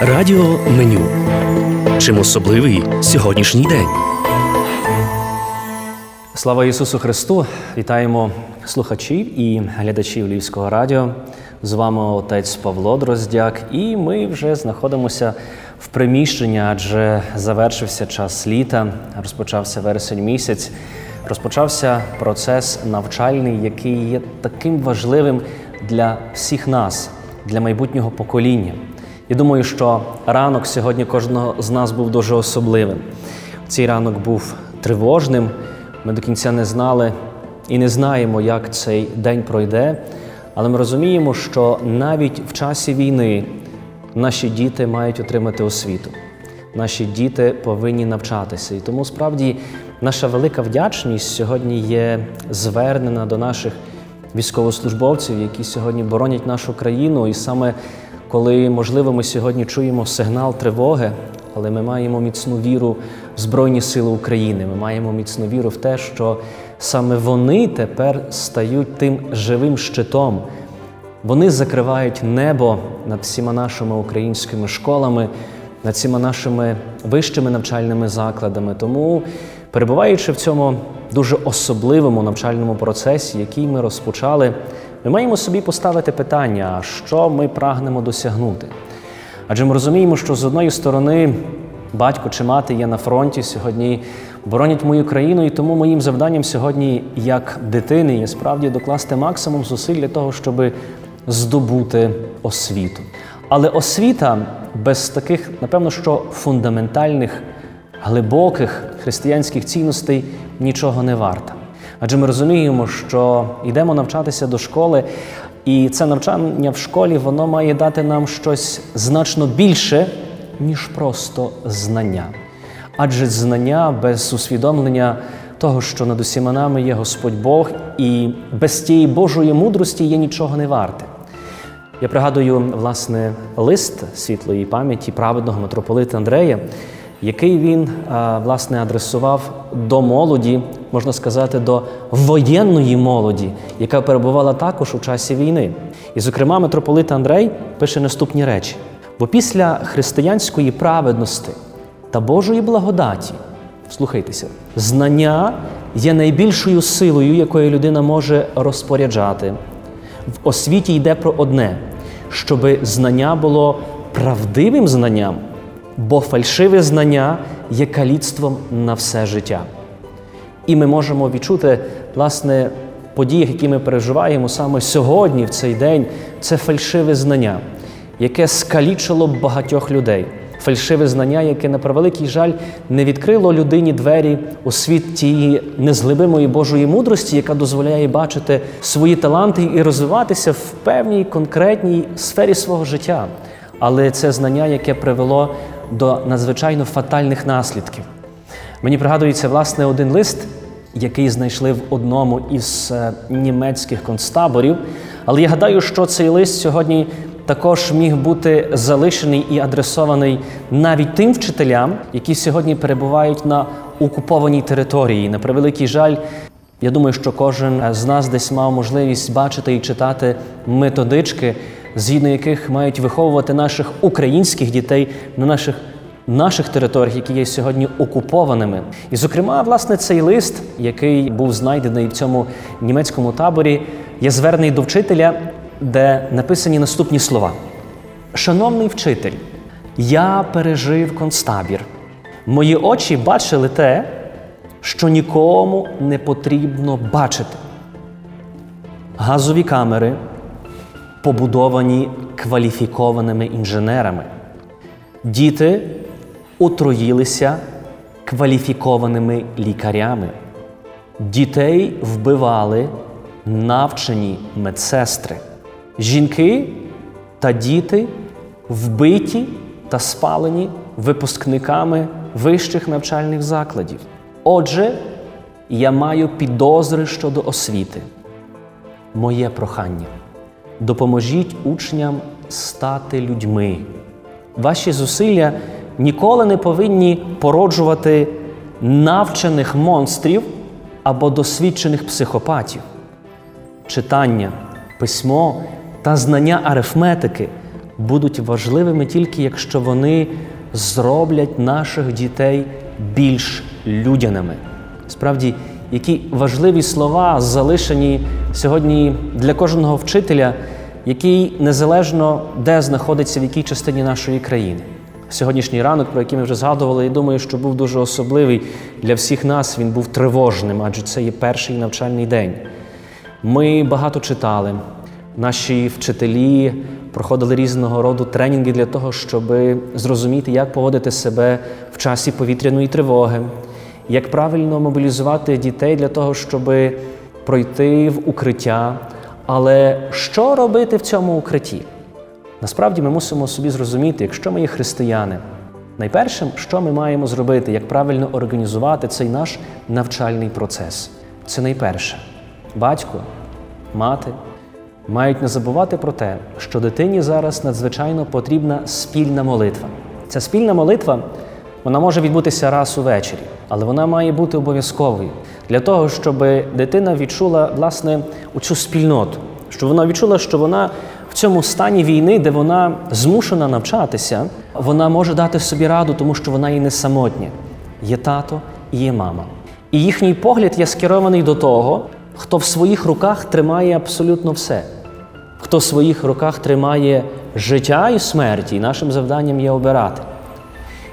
Радіо меню. Чим особливий сьогоднішній день? Слава Ісусу Христу! Вітаємо слухачів і глядачів Львівського радіо. З вами отець Павло Дроздяк, і ми вже знаходимося в приміщенні, адже завершився час літа, розпочався вересень місяць, розпочався процес навчальний, який є таким важливим для всіх нас, для майбутнього покоління. Я думаю, що ранок сьогодні кожного з нас був дуже особливим. Цей ранок був тривожним. Ми до кінця не знали і не знаємо, як цей день пройде. Але ми розуміємо, що навіть в часі війни наші діти мають отримати освіту. Наші діти повинні навчатися. І тому справді наша велика вдячність сьогодні є звернена до наших військовослужбовців, які сьогодні боронять нашу країну. І саме коли, можливо, ми сьогодні чуємо сигнал тривоги, але ми маємо міцну віру в Збройні Сили України. Ми маємо міцну віру в те, що саме вони тепер стають тим живим щитом. Вони закривають небо над всіма нашими українськими школами, над всіма нашими вищими навчальними закладами. Тому, перебуваючи в цьому дуже особливому навчальному процесі, який ми розпочали, ми маємо собі поставити питання, що ми прагнемо досягнути. Адже ми розуміємо, що з одної сторони батько чи мати є на фронті сьогодні, боронять мою країну, і тому моїм завданням сьогодні, як дитини, є справді докласти максимум зусиль для того, щоб здобути освіту. Але освіта без таких, напевно, що фундаментальних, глибоких християнських цінностей нічого не варта. Адже ми розуміємо, що йдемо навчатися до школи, і це навчання в школі воно має дати нам щось значно більше, ніж просто знання. Адже знання без усвідомлення того, що над усіма нами є Господь Бог, і без тієї Божої мудрості є нічого не варте. Я пригадую власне лист світлої пам'яті праведного митрополита Андрея, який він власне адресував до молоді, можна сказати, до воєнної молоді, яка перебувала також у часі війни. І, зокрема, митрополит Андрей пише наступні речі: бо після християнської праведності та Божої благодаті, слухайтеся, знання є найбільшою силою, якою людина може розпоряджати. В освіті йде про одне, щоб знання було правдивим знанням бо фальшиве знання є каліцтвом на все життя. І ми можемо відчути, власне, події, які ми переживаємо саме сьогодні, в цей день, це фальшиве знання, яке скалічило багатьох людей. Фальшиве знання, яке, на превеликий жаль, не відкрило людині двері у світ тієї незглибимої Божої мудрості, яка дозволяє бачити свої таланти і розвиватися в певній конкретній сфері свого життя. Але це знання, яке привело до надзвичайно фатальних наслідків. Мені пригадується власне один лист, який знайшли в одному із е, німецьких концтаборів. Але я гадаю, що цей лист сьогодні також міг бути залишений і адресований навіть тим вчителям, які сьогодні перебувають на окупованій території. На превеликий жаль, я думаю, що кожен з нас десь мав можливість бачити і читати методички згідно яких мають виховувати наших українських дітей на наших наших територіях, які є сьогодні окупованими. І, зокрема, власне, цей лист, який був знайдений в цьому німецькому таборі, є звернений до вчителя, де написані наступні слова: Шановний вчитель, я пережив концтабір. Мої очі бачили те, що нікому не потрібно бачити. Газові камери побудовані кваліфікованими інженерами. Діти отруїлися кваліфікованими лікарями. Дітей вбивали навчені медсестри. Жінки та діти вбиті та спалені випускниками вищих навчальних закладів. Отже, я маю підозри щодо освіти. Моє прохання допоможіть учням стати людьми. Ваші зусилля ніколи не повинні породжувати навчених монстрів або досвідчених психопатів. Читання, письмо та знання арифметики будуть важливими тільки якщо вони зроблять наших дітей більш людяними. Справді, які важливі слова залишені сьогодні для кожного вчителя, який незалежно де знаходиться в якій частині нашої країни. Сьогоднішній ранок, про який ми вже згадували, я думаю, що був дуже особливий для всіх нас. Він був тривожним, адже це є перший навчальний день. Ми багато читали. Наші вчителі проходили різного роду тренінги для того, щоб зрозуміти, як поводити себе в часі повітряної тривоги, як правильно мобілізувати дітей для того, щоб пройти в укриття. Але що робити в цьому укритті? Насправді ми мусимо собі зрозуміти, якщо ми є християни, найпершим, що ми маємо зробити, як правильно організувати цей наш навчальний процес. Це найперше. Батько, мати мають не забувати про те, що дитині зараз надзвичайно потрібна спільна молитва. Ця спільна молитва вона може відбутися раз увечері, але вона має бути обов'язковою для того, щоб дитина відчула власне цю спільноту, щоб вона відчула, що вона в цьому стані війни, де вона змушена навчатися, вона може дати собі раду, тому що вона і не самотня. Є тато і є мама. І їхній погляд є скерований до того, хто в своїх руках тримає абсолютно все, хто в своїх руках тримає життя і смерть, і нашим завданням є обирати.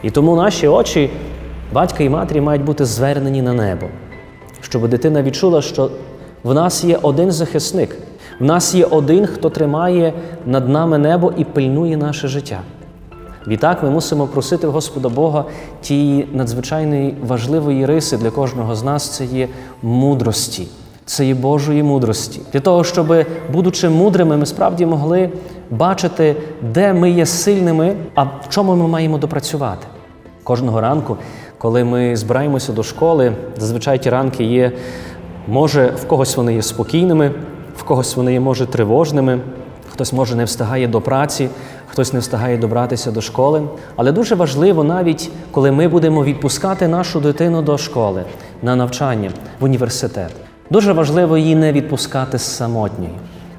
І тому наші очі, батька і матері, мають бути звернені на небо, щоб дитина відчула, що в нас є один захисник, в нас є один, хто тримає над нами небо і пильнує наше життя. Відтак ми мусимо просити Господа Бога тієї надзвичайної важливої риси для кожного з нас це є мудрості, це є Божої мудрості. Для того, щоб, будучи мудрими, ми справді могли бачити, де ми є сильними, а в чому ми маємо допрацювати. Кожного ранку, коли ми збираємося до школи, зазвичай ті ранки є, може, в когось вони є спокійними, в когось вони є, може, тривожними, хтось може не встигає до праці, хтось не встигає добратися до школи. Але дуже важливо навіть, коли ми будемо відпускати нашу дитину до школи на навчання в університет. Дуже важливо її не відпускати самотньою.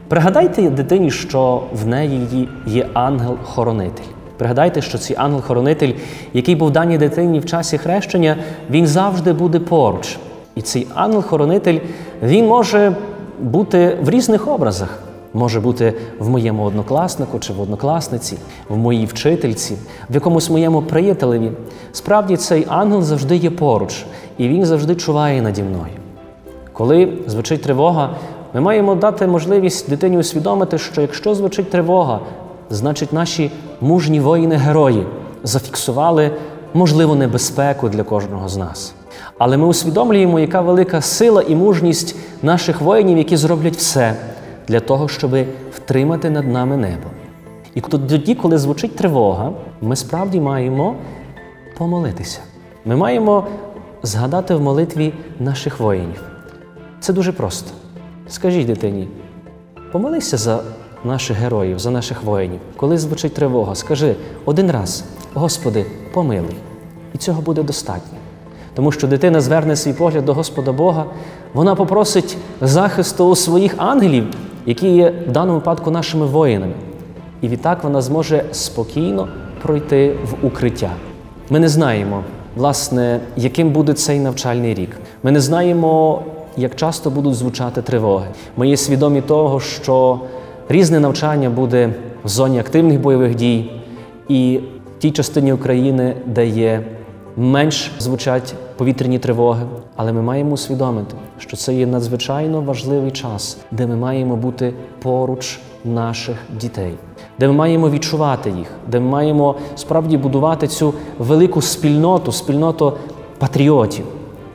Пригадайте дитині, що в неї є ангел-хоронитель. Пригадайте, що цей ангел-хоронитель, який був даній дитині в часі хрещення, він завжди буде поруч. І цей ангел-хоронитель він може бути в різних образах. Може бути в моєму однокласнику чи в однокласниці, в моїй вчительці, в якомусь моєму приятелеві. Справді цей ангел завжди є поруч, і він завжди чуває наді мною. Коли звучить тривога, ми маємо дати можливість дитині усвідомити, що якщо звучить тривога, значить наші мужні воїни-герої зафіксували можливу небезпеку для кожного з нас. Але ми усвідомлюємо, яка велика сила і мужність наших воїнів, які зроблять все для того, щоб втримати над нами небо. І тоді, коли звучить тривога, ми справді маємо помолитися. Ми маємо згадати в молитві наших воїнів. Це дуже просто. Скажіть дитині, помолися за наших героїв, за наших воїнів. Коли звучить тривога, скажи один раз: Господи, помилуй. І цього буде достатньо. Тому що дитина зверне свій погляд до Господа Бога, вона попросить захисту у своїх ангелів, які є в даному випадку нашими воїнами. І відтак вона зможе спокійно пройти в укриття. Ми не знаємо, власне, яким буде цей навчальний рік. Ми не знаємо, як часто будуть звучати тривоги. Ми є свідомі того, що різне навчання буде в зоні активних бойових дій і в тій частині України, де є менш звучать повітряні тривоги. Але ми маємо усвідомити, що це є надзвичайно важливий час, де ми маємо бути поруч наших дітей, де ми маємо відчувати їх, де ми маємо справді будувати цю велику спільноту, спільноту патріотів.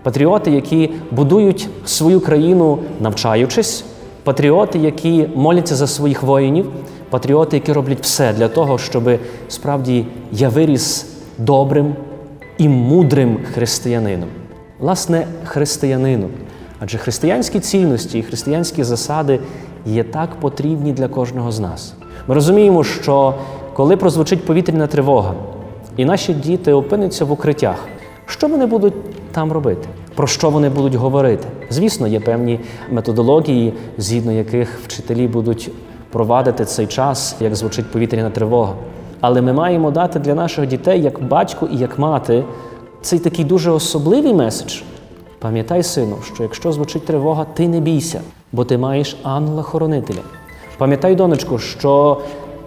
Патріоти, які будують свою країну, навчаючись, патріоти, які моляться за своїх воїнів, патріоти, які роблять все для того, щоб справді я виріс добрим і мудрим християнином. Власне, християнином. Адже християнські цінності і християнські засади є так потрібні для кожного з нас. Ми розуміємо, що коли прозвучить повітряна тривога, і наші діти опиняться в укриттях, що вони будуть там робити? Про що вони будуть говорити? Звісно, є певні методології, згідно яких вчителі будуть провадити цей час, як звучить повітряна тривога. Але ми маємо дати для наших дітей, як батько і як мати, цей такий дуже особливий меседж. Пам'ятай, сину, що якщо звучить тривога, ти не бійся, бо ти маєш ангела-хоронителя. Пам'ятай, донечко, що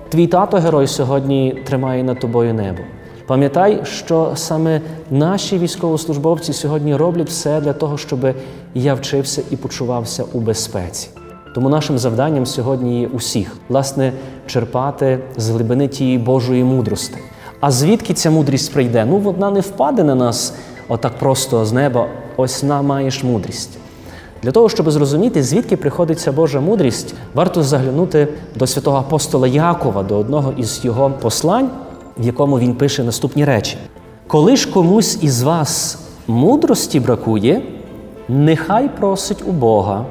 твій тато герой сьогодні тримає над тобою небо. Пам'ятай, що саме наші військовослужбовці сьогодні роблять все для того, щоб я вчився і почувався у безпеці. Тому нашим завданням сьогодні є усіх, власне, черпати з глибини тієї Божої мудрості. А звідки ця мудрість прийде? Ну, вона не впаде на нас отак просто з неба. Ось на маєш мудрість. Для того, щоб зрозуміти, звідки приходить ця Божа мудрість, варто заглянути до святого апостола Якова, до одного із його послань, в якому він пише наступні речі: Коли ж комусь із вас мудрості бракує, нехай просить у Бога,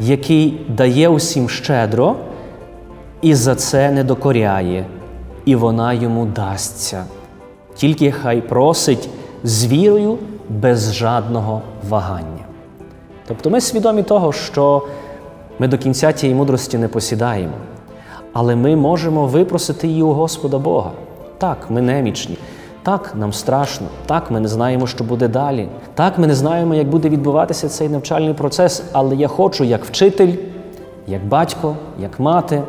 який дає усім щедро, і за це не докоряє, і вона йому дасться. Тільки хай просить з вірою без жадного вагання. Тобто ми свідомі того, що ми до кінця тієї мудрості не посідаємо, але ми можемо випросити її у Господа Бога. Так, ми немічні, так, нам страшно, так, ми не знаємо, що буде далі. Так, ми не знаємо, як буде відбуватися цей навчальний процес, але я хочу, як вчитель, як батько, як мати,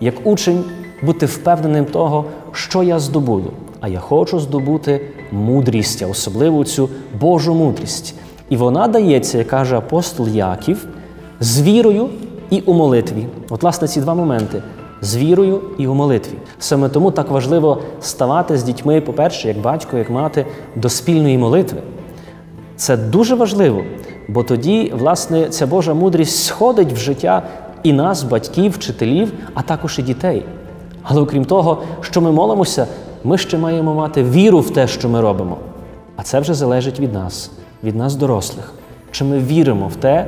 як учень, бути впевненим того, що я здобуду. А я хочу здобути мудрість, а особливо цю Божу мудрість. І вона дається, як каже апостол Яків, з вірою і у молитві. От, власне, ці два моменти з вірою і у молитві. Саме тому так важливо ставати з дітьми, по-перше, як батько, як мати, до спільної молитви. Це дуже важливо, бо тоді, власне, ця Божа мудрість сходить в життя і нас, батьків, вчителів, а також і дітей. Але окрім того, що ми молимося, ми ще маємо мати віру в те, що ми робимо. А це вже залежить від нас, від нас, дорослих. Чи ми віримо в те,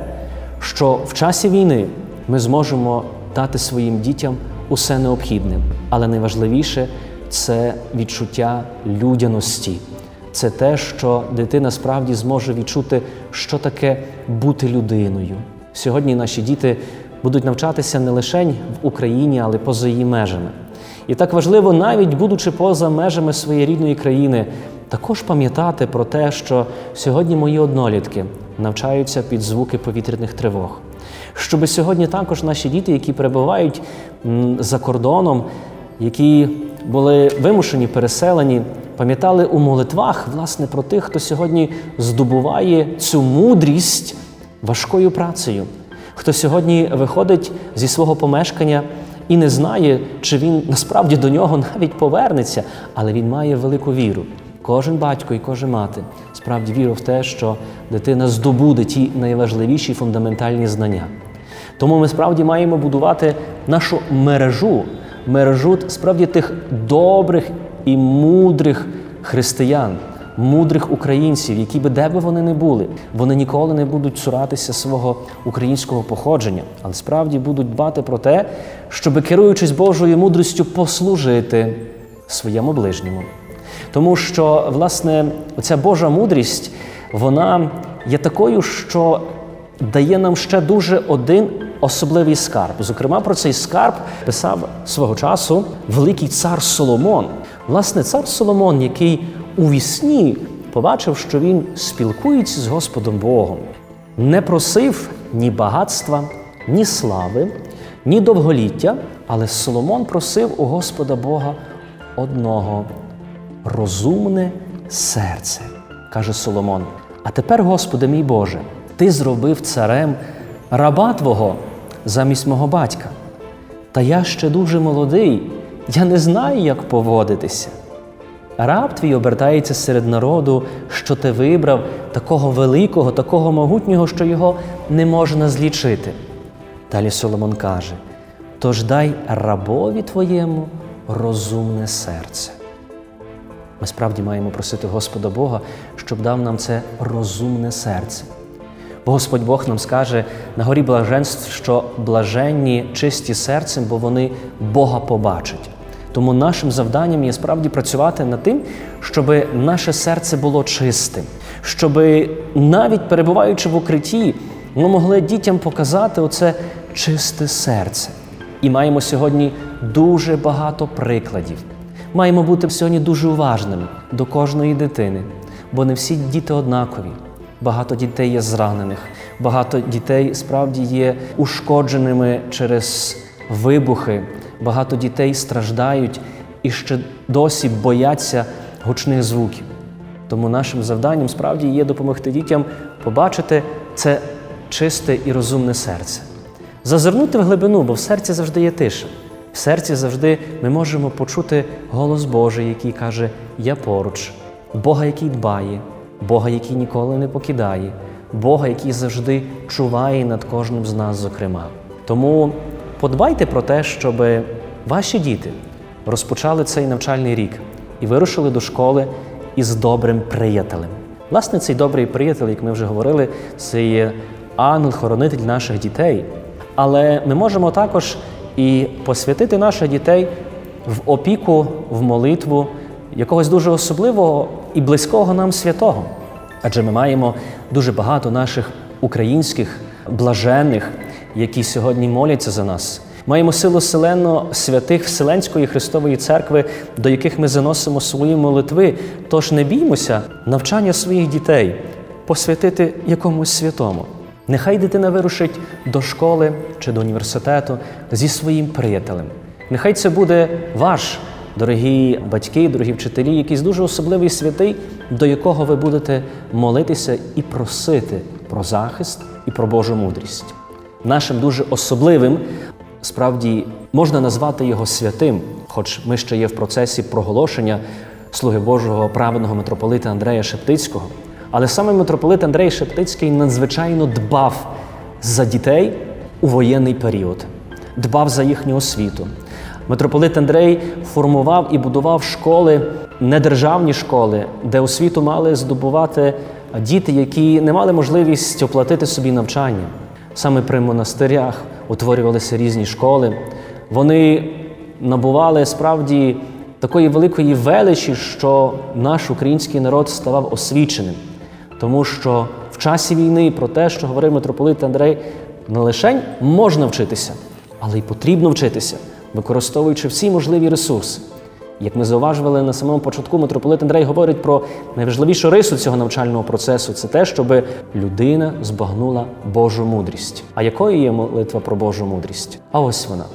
що в часі війни ми зможемо дати своїм дітям усе необхідне, але найважливіше це відчуття людяності. Це те, що дитина справді зможе відчути, що таке бути людиною. Сьогодні наші діти будуть навчатися не лише в Україні, але поза її межами. І так важливо, навіть будучи поза межами своєї рідної країни, також пам'ятати про те, що сьогодні мої однолітки навчаються під звуки повітряних тривог. Щоб сьогодні також наші діти, які перебувають за кордоном, які були вимушені, переселені, пам'ятали у молитвах власне про тих, хто сьогодні здобуває цю мудрість важкою працею, хто сьогодні виходить зі свого помешкання і не знає, чи він насправді до нього навіть повернеться, але він має велику віру. Кожен батько і кожен мати справді віру в те, що дитина здобуде ті найважливіші фундаментальні знання. Тому ми справді маємо будувати нашу мережу, мережу справді тих добрих і мудрих християн, мудрих українців, які би де би вони не були, вони ніколи не будуть цуратися свого українського походження, але справді будуть дбати про те, щоб керуючись Божою мудрістю, послужити своєму ближньому. Тому що, власне, ця Божа мудрість, вона є такою, що дає нам ще дуже один особливий скарб. Зокрема, про цей скарб писав свого часу великий цар Соломон. Власне, цар Соломон, який у вісні побачив, що він спілкується з Господом Богом, не просив ні багатства, ні слави, ні довголіття, але Соломон просив у Господа Бога одного розумне серце, каже Соломон. А тепер, Господи мій Боже, Ти зробив царем раба Твого замість мого батька. Та я ще дуже молодий, я не знаю, як поводитися. Раб твій обертається серед народу, що ти вибрав, такого великого, такого могутнього, що його не можна злічити. Далі Соломон каже: тож дай рабові твоєму розумне серце. Ми справді маємо просити Господа Бога, щоб дав нам це розумне серце. Господь Бог нам скаже на горі блаженств, що блаженні чисті серцем, бо вони Бога побачать. Тому нашим завданням є справді працювати над тим, щоб наше серце було чистим, щоб навіть перебуваючи в укритті, ми могли дітям показати оце чисте серце. І маємо сьогодні дуже багато прикладів. Маємо бути сьогодні дуже уважними до кожної дитини, бо не всі діти однакові. Багато дітей є зранених, багато дітей справді є ушкодженими через вибухи, багато дітей страждають і ще досі бояться гучних звуків. Тому нашим завданням справді є допомогти дітям побачити це чисте і розумне серце, зазирнути в глибину, бо в серці завжди є тиша. В серці завжди ми можемо почути голос Божий, який каже: Я поруч, Бога, який дбає, Бога, який ніколи не покидає, Бога, який завжди чуває над кожним з нас, зокрема. Тому подбайте про те, щоб ваші діти розпочали цей навчальний рік і вирушили до школи із добрим приятелем. Власне, цей добрий приятель, як ми вже говорили, це є ангел-хоронитель наших дітей. Але ми можемо також і посвятити наших дітей в опіку, в молитву якогось дуже особливого і близького нам святого. Адже ми маємо дуже багато наших українських блаженних, які сьогодні моляться за нас. Маємо силу селено святих Вселенської Христової Церкви, до яких ми заносимо свої молитви. Тож не біймося навчання своїх дітей посвятити якомусь святому. Нехай дитина вирушить до школи чи до університету зі своїм приятелем. Нехай це буде ваш, дорогі батьки, дорогі вчителі, якийсь дуже особливий святий, до якого ви будете молитися і просити про захист і про Божу мудрість. Нашим дуже особливим, справді можна назвати його святим, хоч ми ще є в процесі проголошення слуги Божого праведного митрополита Андрея Шептицького. Але саме митрополит Андрей Шептицький надзвичайно дбав за дітей у воєнний період, дбав за їхню освіту. Митрополит Андрей формував і будував школи, недержавні школи, де освіту мали здобувати діти, які не мали можливість оплатити собі навчання. Саме при монастирях утворювалися різні школи. Вони набували справді такої великої величі, що наш український народ ставав освіченим. Тому що в часі війни про те, що говорив митрополит Андрей, не лише можна вчитися, але й потрібно вчитися, використовуючи всі можливі ресурси. Як ми зауважували на самому початку, митрополит Андрей говорить про найважливішу рису цього навчального процесу це те, щоб людина збагнула Божу мудрість. А якою є молитва про Божу мудрість? А ось вона,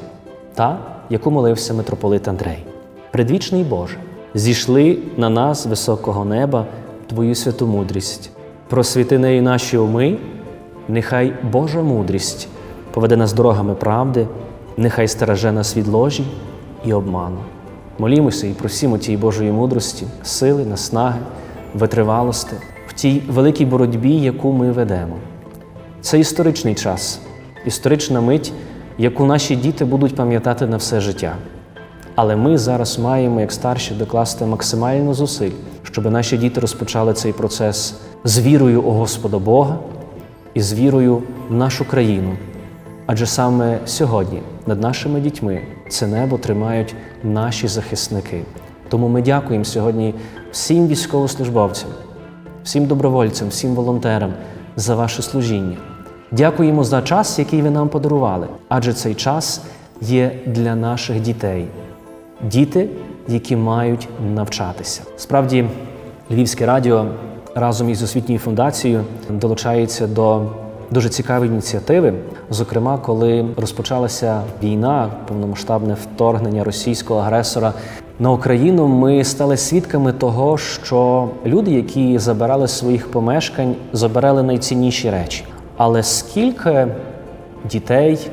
та, яку молився митрополит Андрей. Предвічний Боже, зійшли на нас високого неба Твою святу мудрість. Просвіти нею наші уми, нехай Божа мудрість поведе нас дорогами правди, нехай стереже нас від ложі і обману. Молімося і просімо тієї Божої мудрості, сили, наснаги, витривалости в тій великій боротьбі, яку ми ведемо. Це історичний час, історична мить, яку наші діти будуть пам'ятати на все життя. Але ми зараз маємо, як старші, докласти максимально зусиль, щоб наші діти розпочали цей процес з вірою у Господа Бога і з вірою в нашу країну. Адже саме сьогодні над нашими дітьми це небо тримають наші захисники. Тому ми дякуємо сьогодні всім військовослужбовцям, всім добровольцям, всім волонтерам за ваше служіння. Дякуємо за час, який ви нам подарували, адже цей час є для наших дітей діти, які мають навчатися. Справді, Львівське радіо разом із освітньою фундацією долучається до дуже цікавої ініціативи. Зокрема, коли розпочалася війна, повномасштабне вторгнення російського агресора на Україну, ми стали свідками того, що люди, які забирали своїх помешкань, забирали найцінніші речі. Але скільки дітей,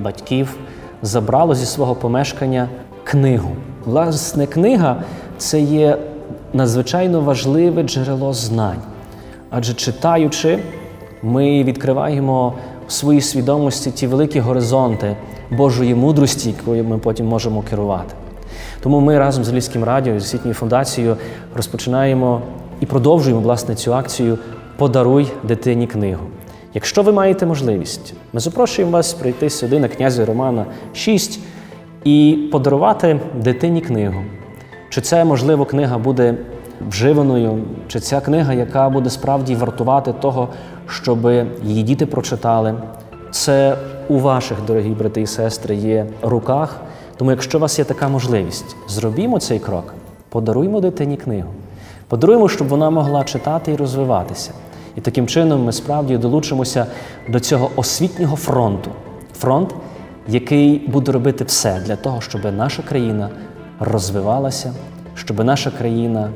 батьків забрало зі свого помешкання книгу. Власне, книга це є надзвичайно важливе джерело знань. Адже читаючи, ми відкриваємо в своїй свідомості ті великі горизонти Божої мудрості, якою ми потім можемо керувати. Тому ми разом з Львівським радіо, з освітньою фундацією розпочинаємо і продовжуємо власне цю акцію Подаруй дитині книгу. Якщо ви маєте можливість, ми запрошуємо вас прийти сюди на князя Романа 6 і подарувати дитині книгу. Чи це, можливо, книга буде вживаною, чи ця книга, яка буде справді вартувати того, щоб її діти прочитали. це у ваших, дорогі брати і сестри, є руках. Тому, якщо у вас є така можливість, зробімо цей крок, подаруймо дитині книгу, подаруємо, щоб вона могла читати і розвиватися. І таким чином ми справді долучимося до цього освітнього фронту. Фронт, який буде робити все для того, щоб наша країна розвивалася, щоб наша країна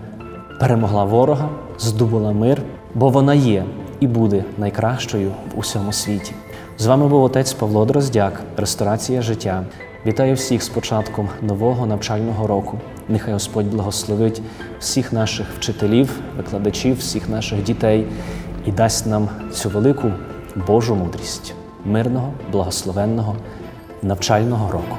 перемогла ворога, здобула мир, бо вона є і буде найкращою в усьому світі. З вами був отець Павло Дроздяк, Ресторація життя. Вітаю всіх з початком нового навчального року. Нехай Господь благословить всіх наших вчителів, викладачів, всіх наших дітей і дасть нам цю велику Божу мудрість, мирного, благословенного навчального року.